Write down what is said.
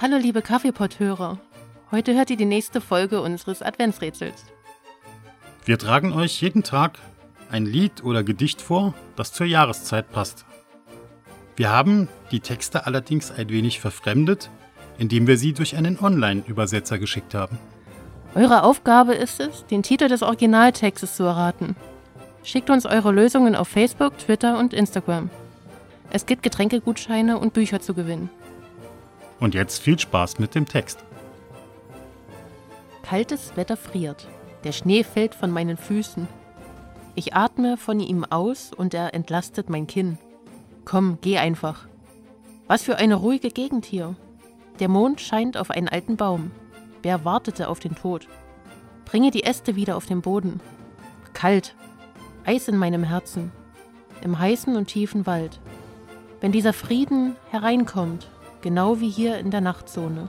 Hallo liebe Kaffeepotthörer. Heute hört ihr die nächste Folge unseres Adventsrätsels. Wir tragen euch jeden Tag ein Lied oder Gedicht vor, das zur Jahreszeit passt. Wir haben die Texte allerdings ein wenig verfremdet, indem wir sie durch einen Online-Übersetzer geschickt haben. Eure Aufgabe ist es, den Titel des Originaltextes zu erraten. Schickt uns eure Lösungen auf Facebook, Twitter und Instagram. Es gibt Getränkegutscheine und Bücher zu gewinnen. Und jetzt viel Spaß mit dem Text. Kaltes Wetter friert. Der Schnee fällt von meinen Füßen. Ich atme von ihm aus und er entlastet mein Kinn. Komm, geh einfach. Was für eine ruhige Gegend hier. Der Mond scheint auf einen alten Baum. Wer wartete auf den Tod? Bringe die Äste wieder auf den Boden. Kalt. Eis in meinem Herzen. Im heißen und tiefen Wald. Wenn dieser Frieden hereinkommt, genau wie hier in der Nachtzone,